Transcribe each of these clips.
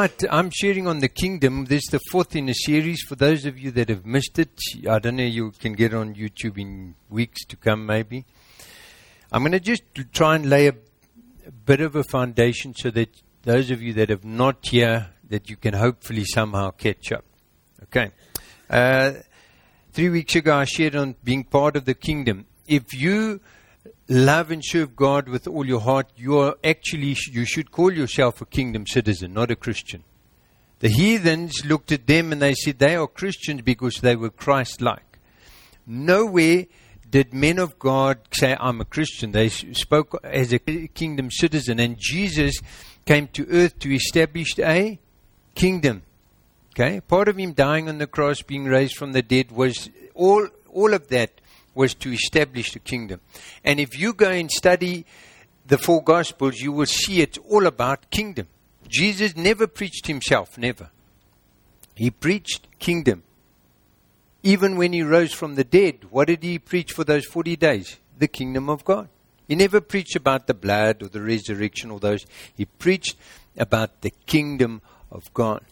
Right, I'm sharing on the kingdom. This is the fourth in a series. For those of you that have missed it, I don't know, you can get on YouTube in weeks to come, maybe. I'm going to just try and lay a, a bit of a foundation so that those of you that have not here, that you can hopefully somehow catch up. Okay. Uh, three weeks ago, I shared on being part of the kingdom. If you love and serve God with all your heart, you are actually, you should call yourself a kingdom citizen, not a Christian. The heathens looked at them and they said they are Christians because they were Christ like. Nowhere did men of God say, I'm a Christian. They spoke as a kingdom citizen. And Jesus came to earth to establish a kingdom. Okay? Part of him dying on the cross, being raised from the dead, was all, all of that was to establish the kingdom. And if you go and study the four gospels, you will see it's all about kingdom. Jesus never preached himself, never. He preached kingdom. Even when he rose from the dead, what did he preach for those 40 days? The kingdom of God. He never preached about the blood or the resurrection or those. He preached about the kingdom of God.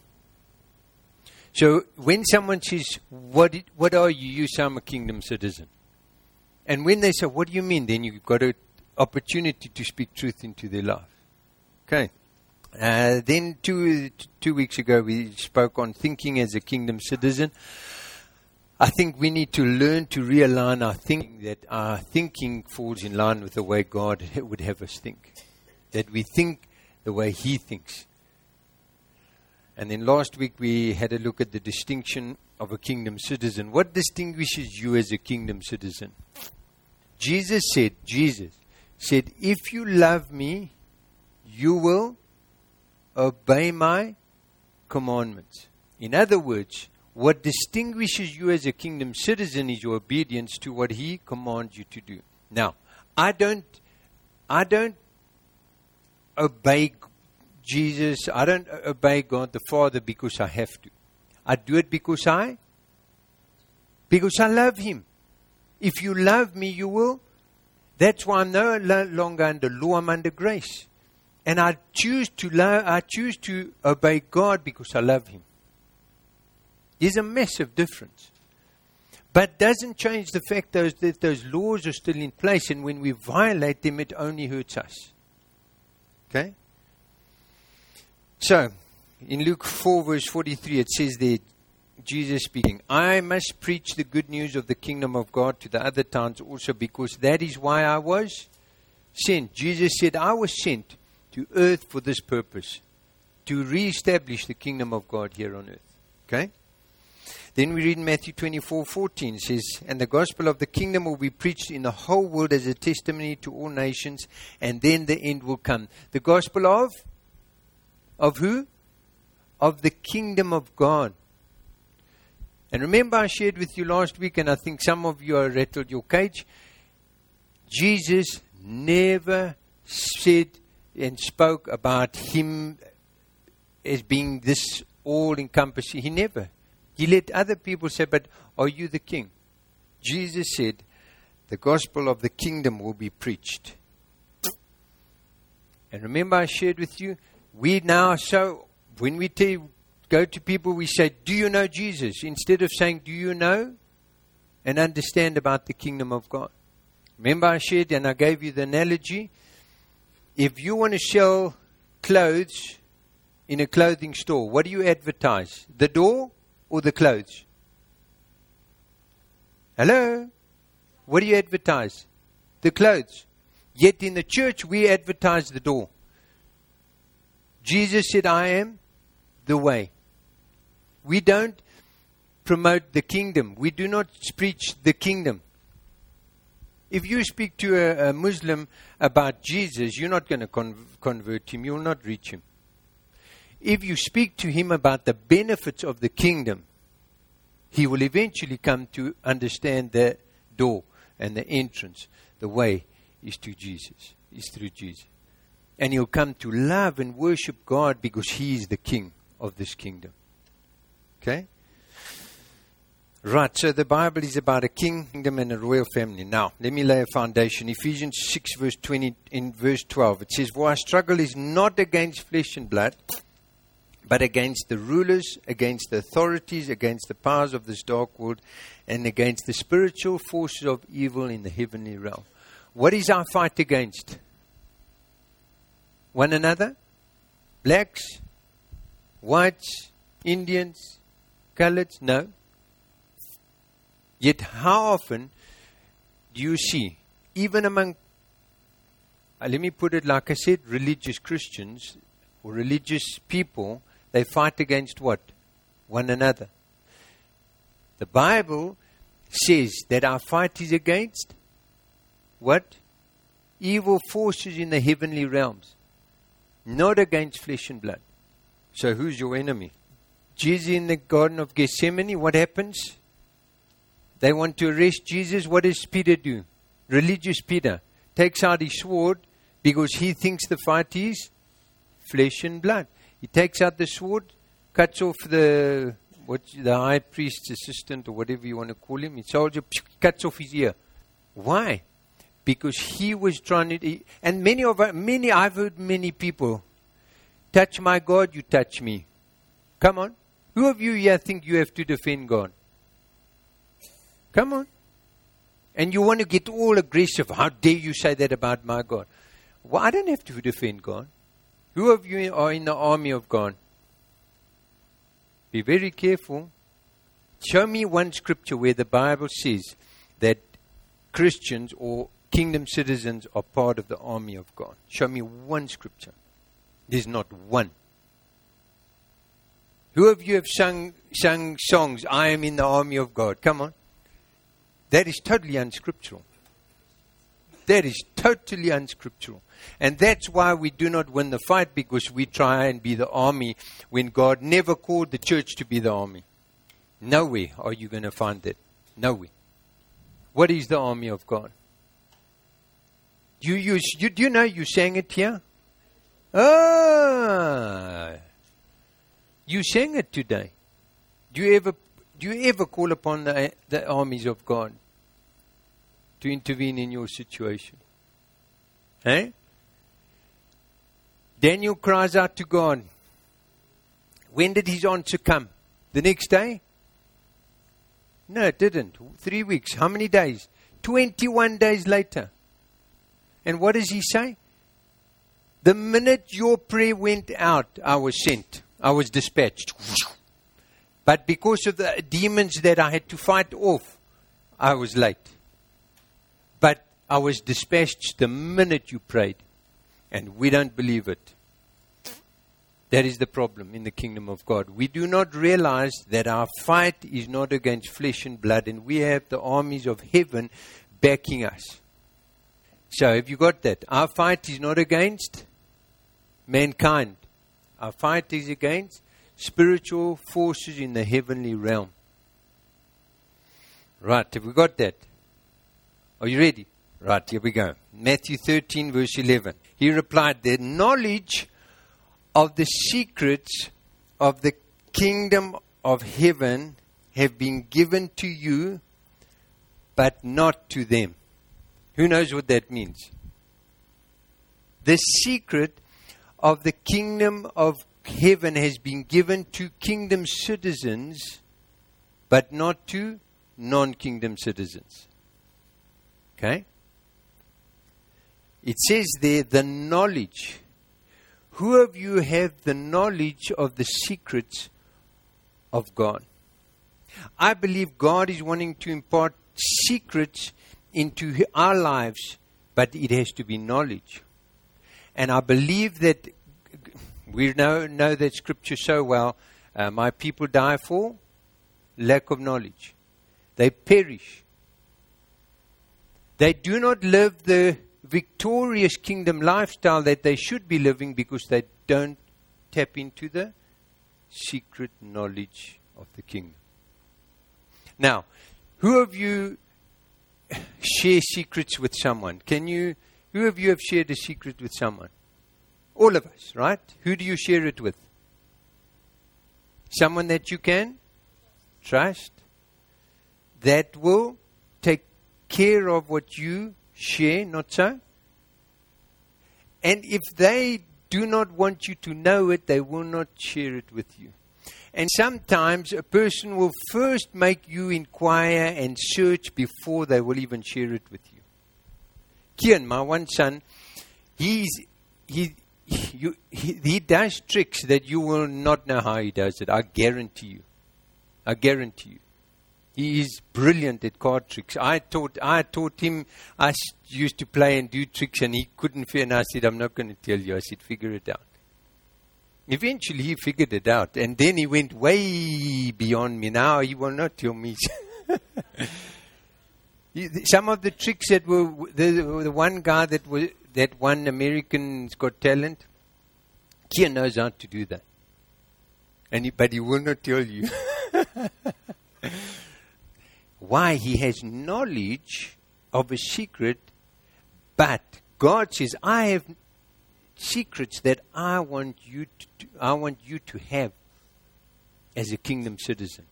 So when someone says, what, what are you? You say, I'm a kingdom citizen. And when they say, What do you mean? Then you've got an opportunity to speak truth into their life. Okay. Uh, then two, two weeks ago, we spoke on thinking as a kingdom citizen. I think we need to learn to realign our thinking, that our thinking falls in line with the way God would have us think. That we think the way He thinks. And then last week we had a look at the distinction of a kingdom citizen. What distinguishes you as a kingdom citizen? Jesus said, Jesus said, if you love me, you will obey my commandments. In other words, what distinguishes you as a kingdom citizen is your obedience to what he commands you to do. Now, I don't I don't obey Jesus, I don't obey God the Father because I have to. I do it because I because I love him. If you love me, you will. That's why I'm no longer under law, I'm under grace. And I choose to love, I choose to obey God because I love him. There's a massive difference. But doesn't change the fact those, that those laws are still in place, and when we violate them, it only hurts us. Okay? So, in Luke 4, verse 43, it says there, Jesus speaking, I must preach the good news of the kingdom of God to the other towns also because that is why I was sent. Jesus said, I was sent to earth for this purpose, to re-establish the kingdom of God here on earth. Okay? Then we read Matthew 24 14 says, And the gospel of the kingdom will be preached in the whole world as a testimony to all nations, and then the end will come. The gospel of? Of who? Of the kingdom of God. And remember, I shared with you last week, and I think some of you are rattled your cage. Jesus never said and spoke about him as being this all encompassing. He never. He let other people say, But are you the king? Jesus said, The gospel of the kingdom will be preached. And remember, I shared with you, we now so when we tell go to people, we say, Do you know Jesus? Instead of saying, Do you know and understand about the kingdom of God? Remember, I shared and I gave you the analogy. If you want to sell clothes in a clothing store, what do you advertise? The door or the clothes? Hello? What do you advertise? The clothes. Yet in the church, we advertise the door. Jesus said, I am the way. We don't promote the kingdom. We do not preach the kingdom. If you speak to a, a Muslim about Jesus, you're not going to con- convert him. You will not reach him. If you speak to him about the benefits of the kingdom, he will eventually come to understand the door and the entrance. The way is to Jesus, is through Jesus. And he'll come to love and worship God because he is the king of this kingdom. Okay? Right, so the Bible is about a kingdom and a royal family. Now, let me lay a foundation. Ephesians 6, verse 20, in verse 12, it says, For our struggle is not against flesh and blood, but against the rulers, against the authorities, against the powers of this dark world, and against the spiritual forces of evil in the heavenly realm. What is our fight against? One another? Blacks? Whites? Indians? Coloreds? No. Yet, how often do you see, even among, uh, let me put it like I said, religious Christians or religious people, they fight against what? One another. The Bible says that our fight is against what? Evil forces in the heavenly realms, not against flesh and blood. So, who's your enemy? Jesus in the Garden of Gethsemane, what happens? They want to arrest Jesus. What does Peter do? Religious Peter takes out his sword because he thinks the fight is flesh and blood. He takes out the sword, cuts off the what the high priest's assistant or whatever you want to call him, his soldier, cuts off his ear. Why? Because he was trying to, and many of many I've heard many people touch my God, you touch me. Come on, who of you here think you have to defend God? Come on. And you want to get all aggressive. How dare you say that about my God? Well, I don't have to defend God. Who of you are in the army of God? Be very careful. Show me one scripture where the Bible says that Christians or kingdom citizens are part of the army of God. Show me one scripture. There's not one. Who of you have sung, sung songs, I am in the army of God? Come on. That is totally unscriptural. That is totally unscriptural. And that's why we do not win the fight because we try and be the army when God never called the church to be the army. Nowhere are you going to find that. Nowhere. What is the army of God? You, you, you, do you know you sang it here? Ah, you sang it today. Do you ever, do you ever call upon the, the armies of God to intervene in your situation? Eh? Daniel cries out to God. When did his answer come? The next day? No, it didn't. Three weeks. How many days? 21 days later. And what does he say? The minute your prayer went out, I was sent. I was dispatched. But because of the demons that I had to fight off, I was late. But I was dispatched the minute you prayed and we don't believe it. That is the problem in the kingdom of God. We do not realize that our fight is not against flesh and blood, and we have the armies of heaven backing us. So, have you got that? Our fight is not against mankind, our fight is against spiritual forces in the heavenly realm. Right, have we got that? Are you ready? Right, here we go. Matthew 13, verse 11. He replied, The knowledge of the secrets of the kingdom of heaven have been given to you, but not to them. Who knows what that means? The secret of the kingdom of heaven has been given to kingdom citizens, but not to non kingdom citizens. Okay? It says there, the knowledge. Who of you have the knowledge of the secrets of God? I believe God is wanting to impart secrets into our lives, but it has to be knowledge. And I believe that we know, know that scripture so well. Uh, my people die for lack of knowledge, they perish. They do not live the victorious kingdom lifestyle that they should be living because they don't tap into the secret knowledge of the kingdom. Now, who of you share secrets with someone? Can you, who of you have shared a secret with someone? All of us, right? Who do you share it with? Someone that you can trust, that will take care of what you share, not so? And if they do not want you to know it, they will not share it with you. And sometimes a person will first make you inquire and search before they will even share it with you. Kian, my one son, he's, he, you, he, he does tricks that you will not know how he does it. I guarantee you. I guarantee you. He is brilliant at card tricks. I taught, I taught him, I used to play and do tricks and he couldn't figure and I said, I'm not going to tell you. I said, figure it out. Eventually he figured it out and then he went way beyond me. Now he will not tell me. Some of the tricks that were, the, the one guy that was, that one American's Got Talent, Kian knows how to do that. And he, but he will not tell you. Why? He has knowledge of a secret, but God says, I have secrets that I want you to, I want you to have as a kingdom citizen.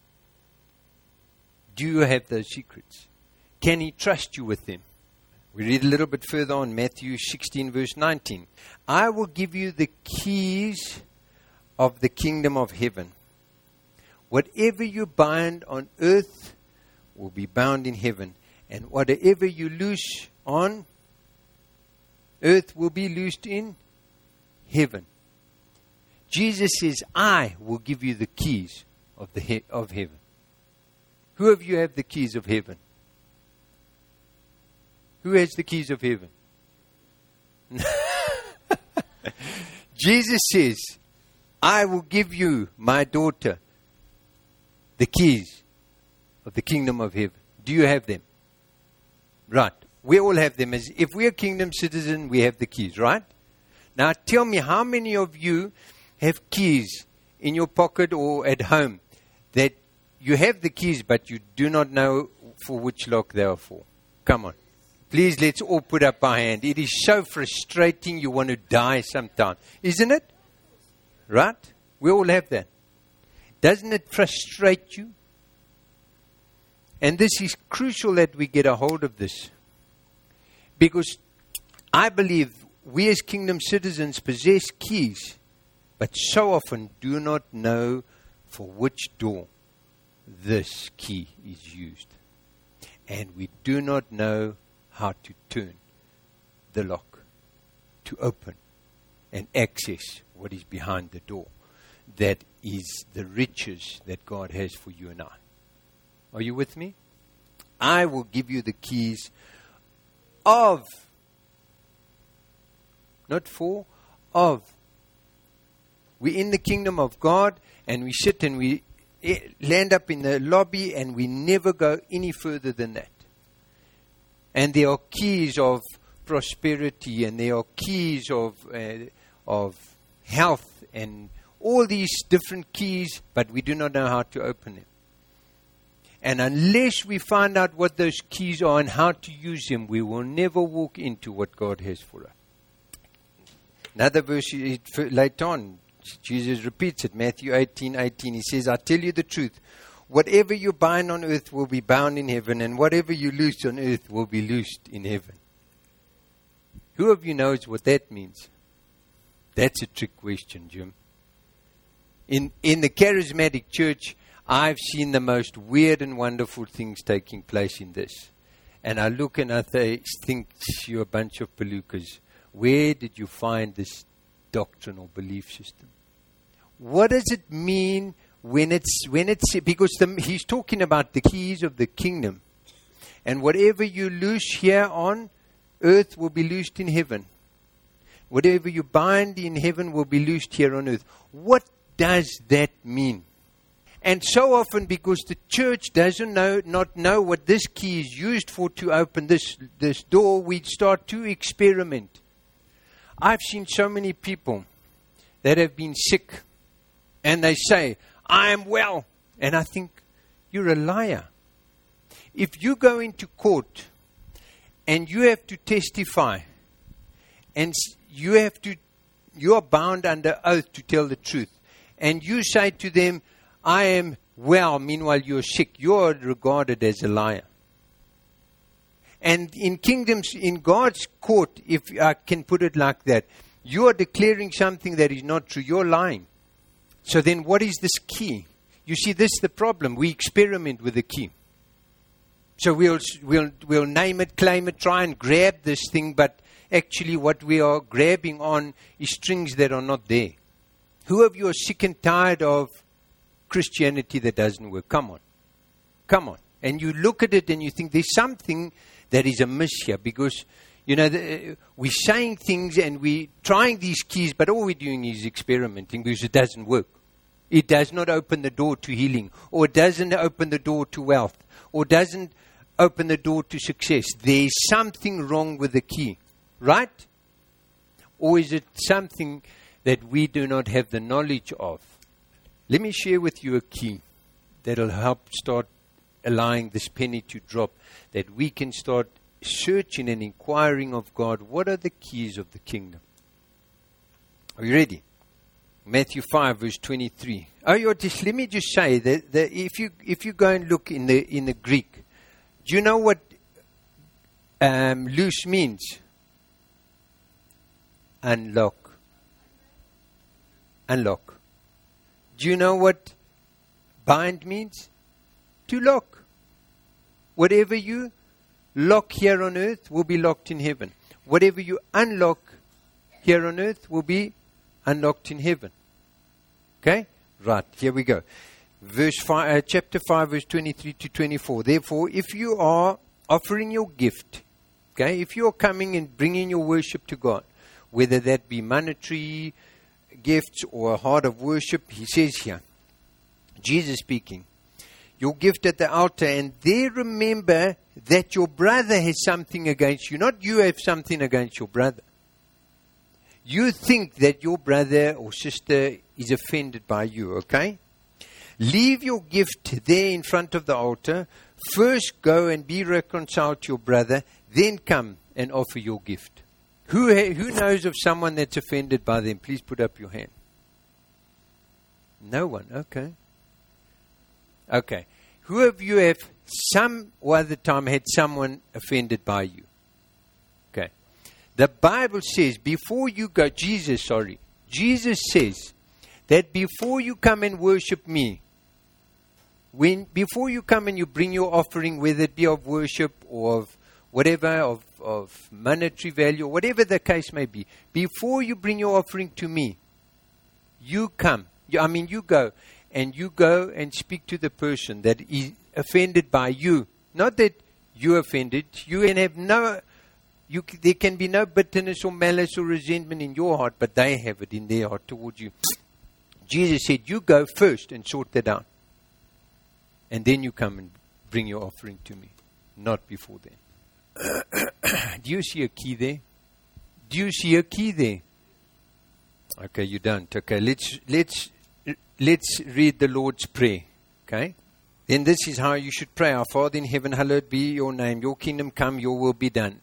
Do you have those secrets? Can he trust you with them? We read a little bit further on, Matthew 16, verse 19. I will give you the keys of the kingdom of heaven. Whatever you bind on earth will be bound in heaven, and whatever you loose on earth will be loosed in heaven. Jesus says, I will give you the keys of, the he- of heaven. Who of you have the keys of heaven? Who has the keys of heaven? Jesus says, I will give you, my daughter, the keys of the kingdom of heaven. Do you have them? Right. We all have them. As if we're kingdom citizen, we have the keys, right? Now tell me how many of you have keys in your pocket or at home that you have the keys but you do not know for which lock they are for? Come on. Please let's all put up our hand. It is so frustrating you want to die sometimes. Isn't it? Right? We all have that. Doesn't it frustrate you? And this is crucial that we get a hold of this. Because I believe we as kingdom citizens possess keys, but so often do not know for which door this key is used. And we do not know how to turn the lock to open and access what is behind the door. That is the riches that God has for you and I. Are you with me? I will give you the keys of, not for, of. We're in the kingdom of God and we sit and we eh, land up in the lobby and we never go any further than that. And there are keys of prosperity and there are keys of, uh, of health and all these different keys, but we do not know how to open them. And unless we find out what those keys are and how to use them, we will never walk into what God has for us. Another verse later on, Jesus repeats it, Matthew 18 18. He says, I tell you the truth. Whatever you bind on earth will be bound in heaven, and whatever you loose on earth will be loosed in heaven. Who of you knows what that means? That's a trick question, Jim. In, in the charismatic church, I've seen the most weird and wonderful things taking place in this. And I look and I th- think, you're a bunch of palookas. Where did you find this doctrinal belief system? What does it mean when it's when it's because the, he's talking about the keys of the kingdom, and whatever you loose here on earth will be loosed in heaven. Whatever you bind in heaven will be loosed here on earth. What does that mean? And so often, because the church doesn't know, not know what this key is used for to open this, this door, we start to experiment. I've seen so many people that have been sick, and they say, I am well. And I think, you're a liar. If you go into court and you have to testify, and you have to, you are bound under oath to tell the truth, and you say to them, I am well, meanwhile you're sick, you're regarded as a liar. And in kingdoms, in God's court, if I can put it like that, You are declaring something that is not true. You're lying. So then, what is this key? You see, this is the problem. We experiment with the key. So we'll, we'll, we'll name it, claim it, try and grab this thing, but actually, what we are grabbing on is strings that are not there. Who of you are sick and tired of Christianity that doesn't work? Come on. Come on. And you look at it and you think there's something that is amiss here because, you know, the, uh, we're saying things and we're trying these keys, but all we're doing is experimenting because it doesn't work. It does not open the door to healing, or doesn't open the door to wealth, or doesn't open the door to success. There's something wrong with the key, right? Or is it something that we do not have the knowledge of? Let me share with you a key that'll help start allowing this penny to drop, that we can start searching and inquiring of God what are the keys of the kingdom? Are you ready? Matthew 5, verse 23. Oh, you just, let me just say that, that if, you, if you go and look in the, in the Greek, do you know what um, loose means? Unlock. Unlock. Do you know what bind means? To lock. Whatever you lock here on earth will be locked in heaven. Whatever you unlock here on earth will be unlocked in heaven. Okay? Right, here we go. Verse five, uh, chapter 5, verse 23 to 24. Therefore, if you are offering your gift, okay, if you are coming and bringing your worship to God, whether that be monetary gifts or a heart of worship, he says here, Jesus speaking, your gift at the altar, and there remember that your brother has something against you, not you have something against your brother you think that your brother or sister is offended by you, okay? Leave your gift there in front of the altar. First go and be reconciled to your brother, then come and offer your gift. Who, who knows of someone that's offended by them? Please put up your hand. No one, okay. Okay. Who of you have some or other time had someone offended by you? The Bible says, before you go, Jesus, sorry, Jesus says that before you come and worship me, when before you come and you bring your offering, whether it be of worship or of whatever, of, of monetary value, or whatever the case may be, before you bring your offering to me, you come. You, I mean, you go and you go and speak to the person that is offended by you. Not that you offended. You can have no you, there can be no bitterness or malice or resentment in your heart, but they have it in their heart towards you. Jesus said, You go first and sort that out. And then you come and bring your offering to me. Not before then. Do you see a key there? Do you see a key there? Okay, you don't. Okay, let's let's let's read the Lord's Prayer. Okay? Then this is how you should pray. Our Father in heaven, hallowed be your name. Your kingdom come, your will be done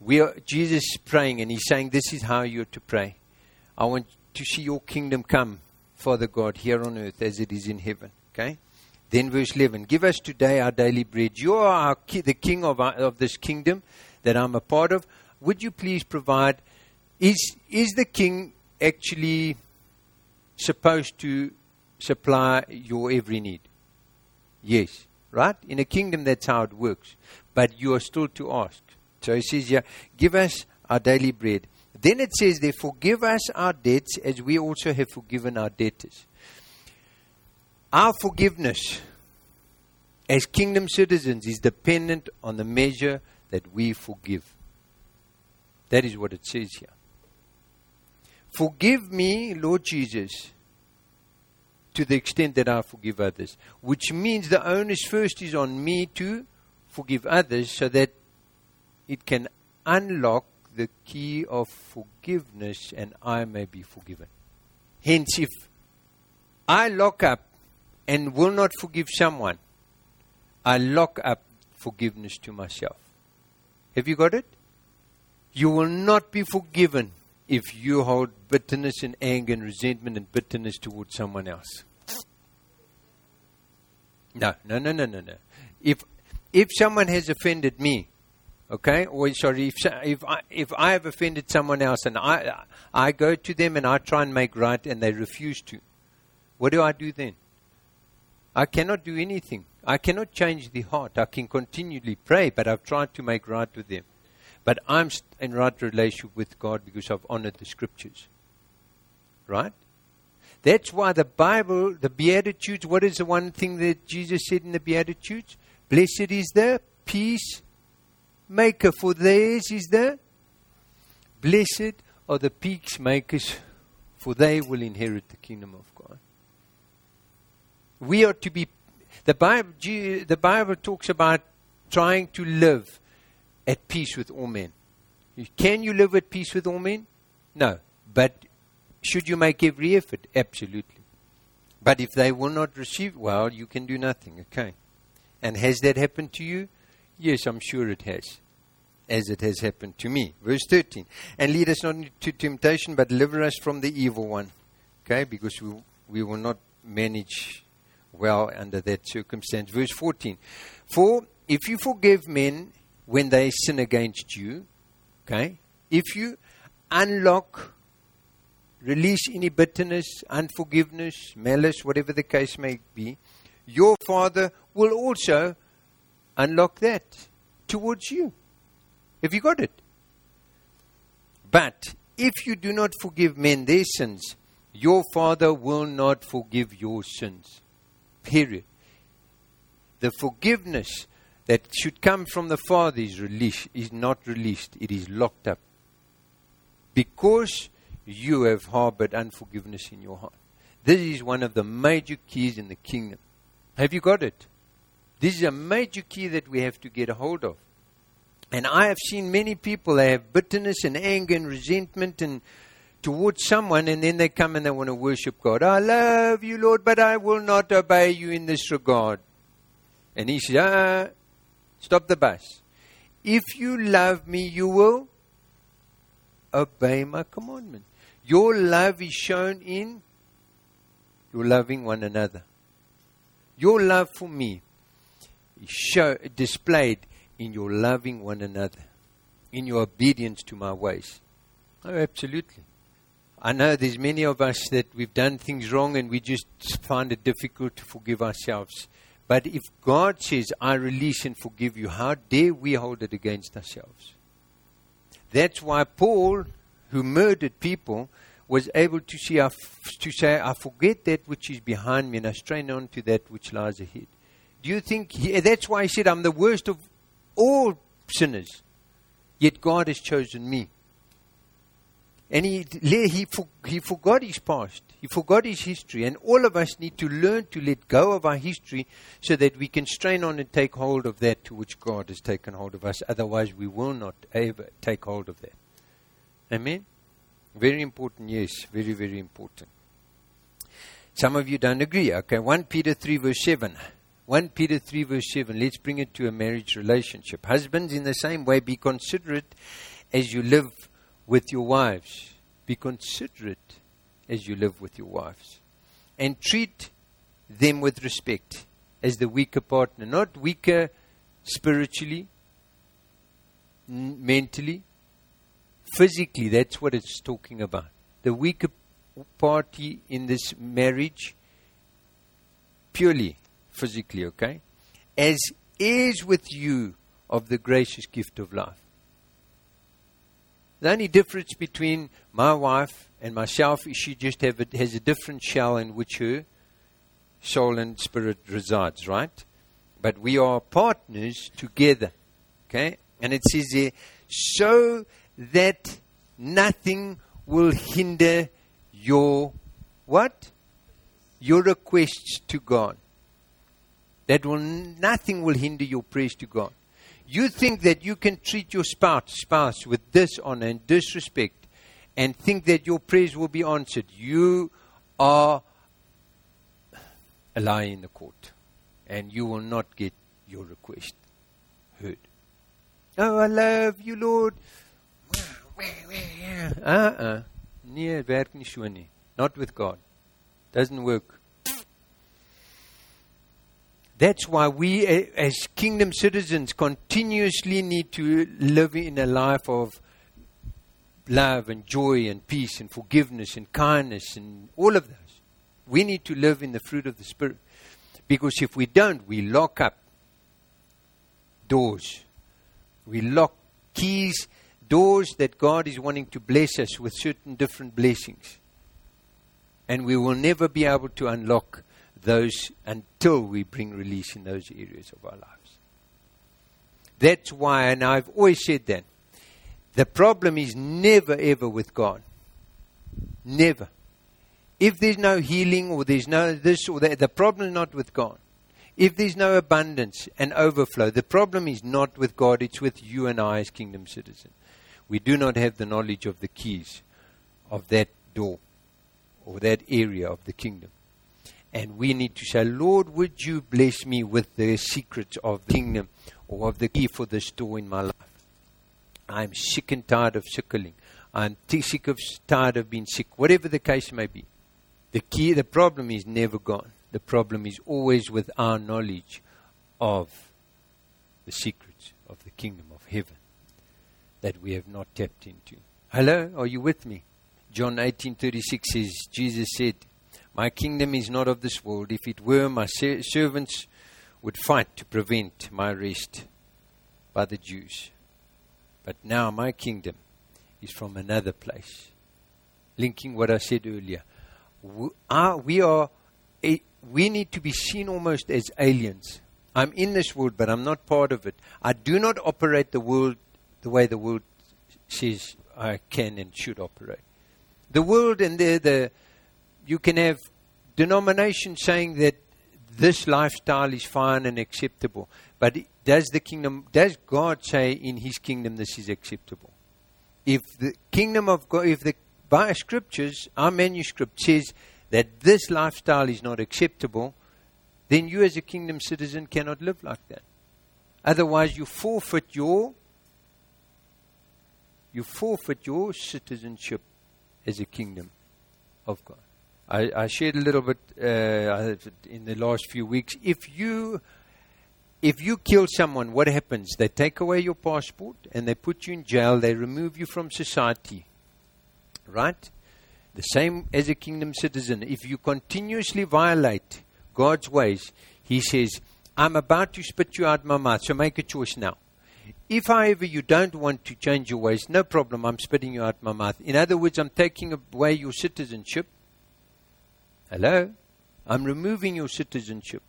we are, Jesus is praying and he's saying, This is how you're to pray. I want to see your kingdom come, Father God, here on earth as it is in heaven. Okay? Then verse 11 Give us today our daily bread. You are ki- the king of, our, of this kingdom that I'm a part of. Would you please provide? Is, is the king actually supposed to supply your every need? Yes. Right? In a kingdom, that's how it works. But you are still to ask. So he says here, give us our daily bread. Then it says there, forgive us our debts as we also have forgiven our debtors. Our forgiveness as kingdom citizens is dependent on the measure that we forgive. That is what it says here. Forgive me, Lord Jesus, to the extent that I forgive others. Which means the onus first is on me to forgive others so that it can unlock the key of forgiveness and I may be forgiven. Hence, if I lock up and will not forgive someone, I lock up forgiveness to myself. Have you got it? You will not be forgiven if you hold bitterness and anger and resentment and bitterness towards someone else. No, no, no, no, no, no. If if someone has offended me, okay, or sorry, if, if, I, if I have offended someone else and I, I go to them and I try and make right and they refuse to, what do I do then? I cannot do anything. I cannot change the heart. I can continually pray, but I've tried to make right with them. But I'm in right relationship with God because I've honored the scriptures. Right? That's why the Bible, the Beatitudes, what is the one thing that Jesus said in the Beatitudes? Blessed is the peace maker, for theirs is the blessed are the peacemakers, for they will inherit the kingdom of God. We are to be, the Bible, the Bible talks about trying to live at peace with all men. Can you live at peace with all men? No. But should you make every effort? Absolutely. But if they will not receive, well, you can do nothing. Okay. And has that happened to you? Yes, I'm sure it has. As it has happened to me. Verse 13. And lead us not into temptation, but deliver us from the evil one. Okay, because we, we will not manage well under that circumstance. Verse 14. For if you forgive men when they sin against you, okay, if you unlock release any bitterness, unforgiveness, malice, whatever the case may be, your Father will also unlock that towards you. Have you got it? But if you do not forgive men their sins, your Father will not forgive your sins. Period. The forgiveness that should come from the Father is released, is not released. It is locked up. Because you have harbored unforgiveness in your heart. This is one of the major keys in the kingdom. Have you got it? This is a major key that we have to get a hold of. And I have seen many people, they have bitterness and anger and resentment and towards someone, and then they come and they want to worship God. I love you, Lord, but I will not obey you in this regard. And he says, ah, stop the bus. If you love me, you will obey my commandment. Your love is shown in your loving one another. Your love for me show, displayed in your loving one another, in your obedience to my ways. Oh, absolutely. I know there's many of us that we've done things wrong and we just find it difficult to forgive ourselves. But if God says, I release and forgive you, how dare we hold it against ourselves? That's why Paul who murdered people was able to see to say, I forget that which is behind me and I strain on to that which lies ahead. You think he, that's why he said, I'm the worst of all sinners, yet God has chosen me? And he, he, for, he forgot his past. He forgot his history. And all of us need to learn to let go of our history so that we can strain on and take hold of that to which God has taken hold of us. Otherwise, we will not ever take hold of that. Amen? Very important, yes, very, very important. Some of you don't agree. Okay, 1 Peter 3, verse 7. 1 Peter 3, verse 7. Let's bring it to a marriage relationship. Husbands, in the same way, be considerate as you live with your wives. Be considerate as you live with your wives. And treat them with respect as the weaker partner. Not weaker spiritually, n- mentally, physically, that's what it's talking about. The weaker party in this marriage, purely physically, okay? As is with you of the gracious gift of life. The only difference between my wife and myself is she just a, has a different shell in which her soul and spirit resides, right? But we are partners together, okay? And it says so that nothing will hinder your what? Your requests to God. That will nothing will hinder your prayers to God. You think that you can treat your spouse, spouse with dishonor and disrespect and think that your prayers will be answered. You are a lie in the court. And you will not get your request heard. Oh, I love you, Lord. Uh-uh. Nee, werk. Not with God. Doesn't work. That's why we, as kingdom citizens, continuously need to live in a life of love and joy and peace and forgiveness and kindness and all of those. We need to live in the fruit of the Spirit. Because if we don't, we lock up doors. We lock keys, doors that God is wanting to bless us with certain different blessings. And we will never be able to unlock those until we bring release in those areas of our lives. That's why, and I've always said that, the problem is never ever with God. Never. If there's no healing or there's no this or that, the problem is not with God. If there's no abundance and overflow, the problem is not with God, it's with you and I as kingdom citizens. We do not have the knowledge of the keys of that door or that area of the kingdom. And we need to say, Lord, would you bless me with the secrets of the kingdom or of the key for this door in my life? I'm sick and tired of sickling. I'm sick of tired of being sick, whatever the case may be. The key, the problem is never gone. The problem is always with our knowledge of the secrets of the kingdom of heaven that we have not tapped into. Hello, are you with me? John 18:36 says Jesus said, "My kingdom is not of this world. If it were, my ser- servants would fight to prevent my rest by the Jews." But now my kingdom is from another place. Linking what I said earlier. We are, we need to be seen almost as aliens. I'm in this world, but I'm not part of it. I do not operate the world the way the world says I can and should operate. The world and the, the you can have denominations saying that this lifestyle is fine and acceptable. But does the kingdom, does God say in His kingdom this is acceptable? If the kingdom of God, if the by scriptures, our manuscript says that this lifestyle is not acceptable, then you as a kingdom citizen cannot live like that. Otherwise, you forfeit your you forfeit your citizenship as a kingdom of God. I, I shared a little bit uh, in the last few weeks. If you if you kill someone, what happens? They take away your passport and they put you in jail. They remove you from society. Right? The same as a kingdom citizen. If you continuously violate God's ways, He says, I'm about to spit you out of my mouth, so make a choice now. If, however, you don't want to change your ways, no problem, I'm spitting you out my mouth. In other words, I'm taking away your citizenship Hello? I'm removing your citizenship.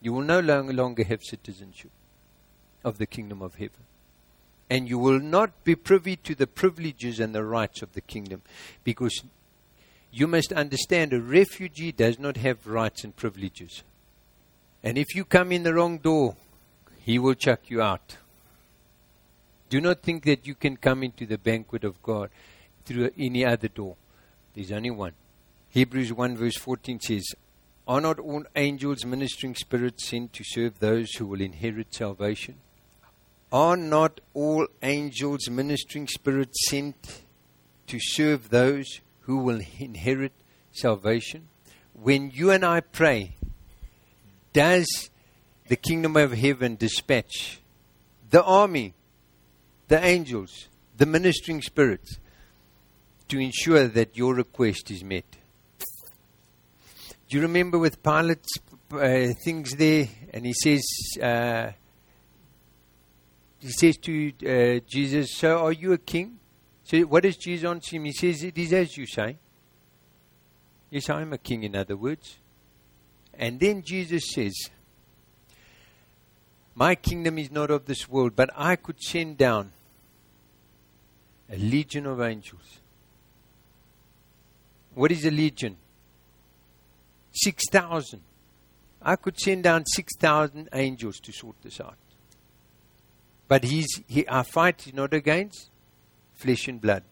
You will no longer have citizenship of the kingdom of heaven. And you will not be privy to the privileges and the rights of the kingdom. Because you must understand a refugee does not have rights and privileges. And if you come in the wrong door, he will chuck you out. Do not think that you can come into the banquet of God through any other door. There's only one. Hebrews 1 verse 14 says, Are not all angels ministering spirits sent to serve those who will inherit salvation? Are not all angels ministering spirits sent to serve those who will inherit salvation? When you and I pray, does the kingdom of heaven dispatch the army, the angels, the ministering spirits to ensure that your request is met? Do you remember with Pilate's uh, things there? And he says, uh, he says to uh, Jesus, So are you a king? So what does Jesus answer him? He says, It is as you say. Yes, I am a king, in other words. And then Jesus says, My kingdom is not of this world, but I could send down a legion of angels. What is a legion? 6,000. I could send down 6,000 angels to sort this out. But he's, he, our fight is not against flesh and blood.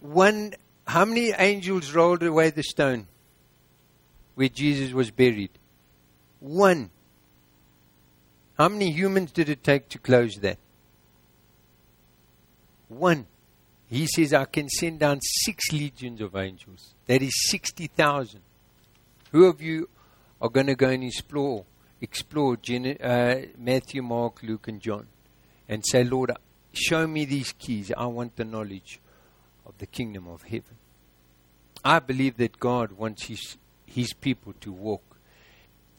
One, how many angels rolled away the stone where Jesus was buried? One. How many humans did it take to close that? One. He says, I can send down six legions of angels. That is 60,000. Who of you are going to go and explore explore Gen- uh, Matthew, Mark, Luke, and John and say, Lord, show me these keys. I want the knowledge of the kingdom of heaven. I believe that God wants his, his people to walk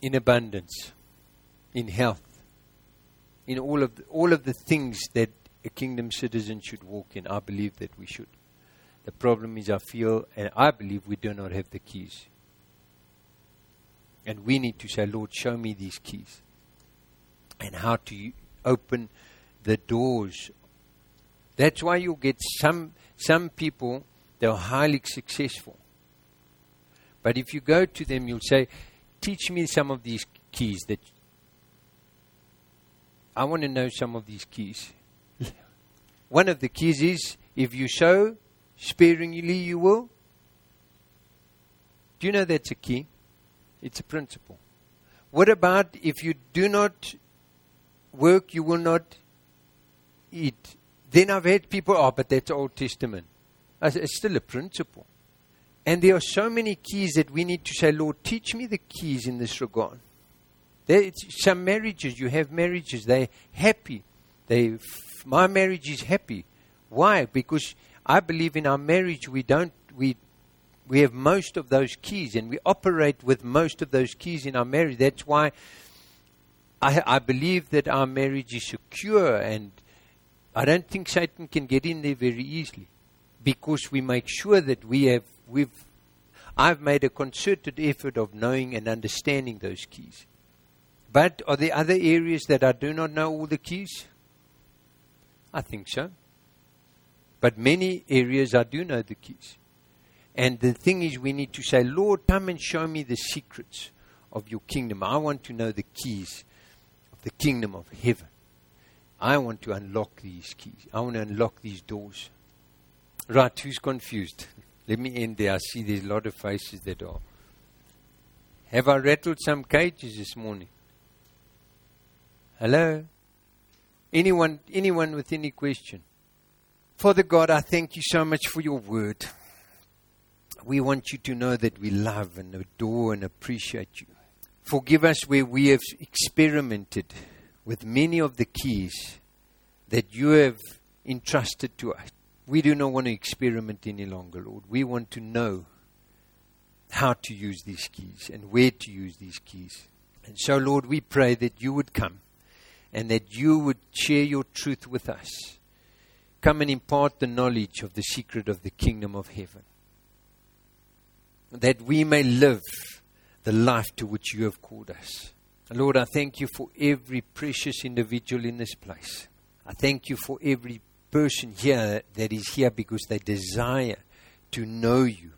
in abundance, in health, in all of the, all of the things that a kingdom citizen should walk in. I believe that we should. The problem is, I feel and I believe we do not have the keys. And we need to say, Lord, show me these keys and how to open the doors. That's why you'll get some some people they're highly successful. But if you go to them, you'll say, "Teach me some of these keys that I want to know some of these keys." One of the keys is if you sow sparingly, you will. Do you know that's a key? It's a principle. What about if you do not work, you will not eat? Then I've had people, oh, but that's Old Testament. It's still a principle. And there are so many keys that we need to say, Lord, teach me the keys in this regard. Some marriages, you have marriages, they're happy. They, my marriage is happy. Why? Because I believe in our marriage, we don't, we we have most of those keys and we operate with most of those keys in our marriage. That's why I, I believe that our marriage is secure and I don't think Satan can get in there very easily because we make sure that we have, we've, I've made a concerted effort of knowing and understanding those keys. But are there other areas that I do not know all the keys? I think so. But many areas I do know the keys. And the thing is, we need to say, Lord, come and show me the secrets of your kingdom. I want to know the keys of the kingdom of heaven. I want to unlock these keys. I want to unlock these doors. Right, who's confused? Let me end there. I see there's a lot of faces that are. Have I rattled some cages this morning? Hello? Anyone, anyone with any question? Father God, I thank you so much for your word we want you to know that we love and adore and appreciate you. Forgive us where we have experimented with many of the keys that you have entrusted to us. We do not want to experiment any longer, Lord. We want to know how to use these keys and where to use these keys. And so, Lord, we pray that you would come and that you would share your truth with us. Come and impart the knowledge of the secret of the kingdom of heaven that we may live the life to which you have called us. Lord, I thank you for every precious individual in this place. I thank you for every person here that is here because they desire to know you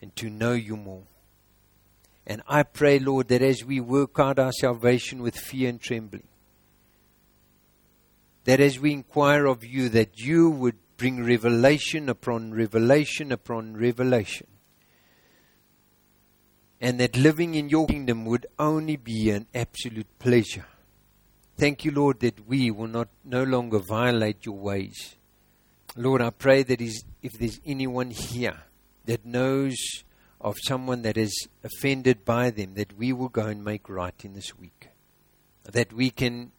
and to know you more. And I pray, Lord, that as we work out our salvation with fear and trembling, that as we inquire of you, that you would bring revelation upon revelation upon revelation and that living in your kingdom would only be an absolute pleasure. Thank you, Lord, that we will not no longer violate your ways. Lord, I pray that if there's anyone here that knows of someone that is offended by them, that we will go and make right in this week. That we can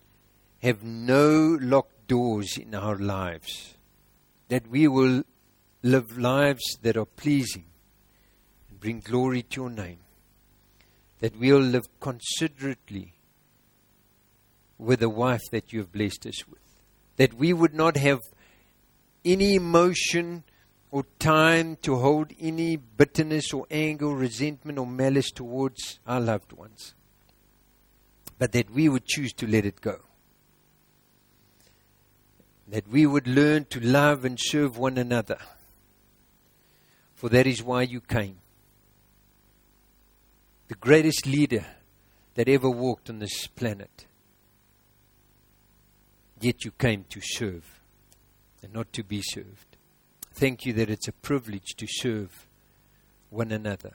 have no locked doors in our lives. That we will live lives that are pleasing and bring glory to your name that we'll live considerately with the wife that you have blessed us with. That we would not have any emotion or time to hold any bitterness or anger, resentment or malice towards our loved ones. But that we would choose to let it go. That we would learn to love and serve one another. For that is why you came the greatest leader that ever walked on this planet. Yet you came to serve and not to be served. Thank you that it's a privilege to serve one another.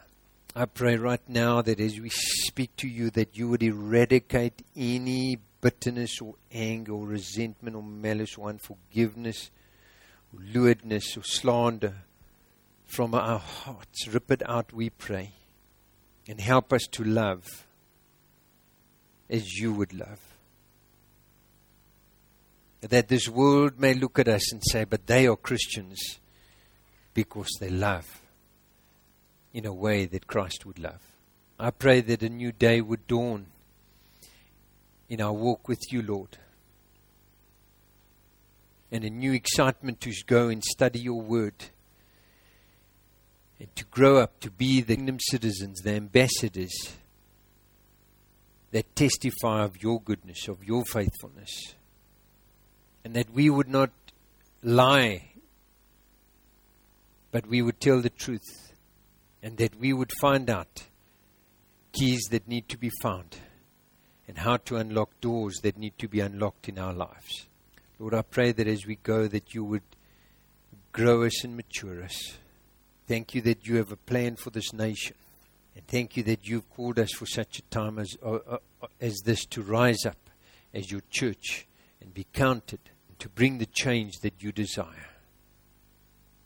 I pray right now that as we speak to you, that you would eradicate any bitterness or anger or resentment or malice or unforgiveness or lewdness or slander from our hearts. Rip it out, we pray and help us to love as you would love. That this world may look at us and say, but they are Christians because they love in a way that Christ would love. I pray that a new day would dawn in our walk with you, Lord. And a new excitement to go and study your word. And to grow up to be the kingdom citizens, the ambassadors that testify of your goodness, of your faithfulness. And that we would not lie, but we would tell the truth. And that we would find out keys that need to be found and how to unlock doors that need to be unlocked in our lives. Lord, I pray that as we go that you would grow us and mature us. Thank you that you have a plan for this nation. And thank you that you've called us for such a time as, uh, uh, as this to rise up as your church and be counted and to bring the change that you desire.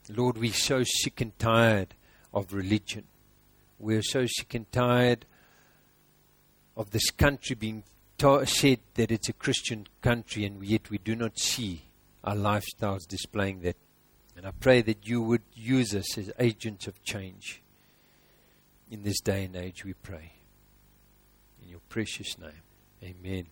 Lord, we're so sick and tired of religion. We're so sick and tired of this country being ta- said that it's a Christian country, and yet we do not see our lifestyles displaying that. And I pray that you would use us as agents of change in this day and age, we pray. In your precious name, amen.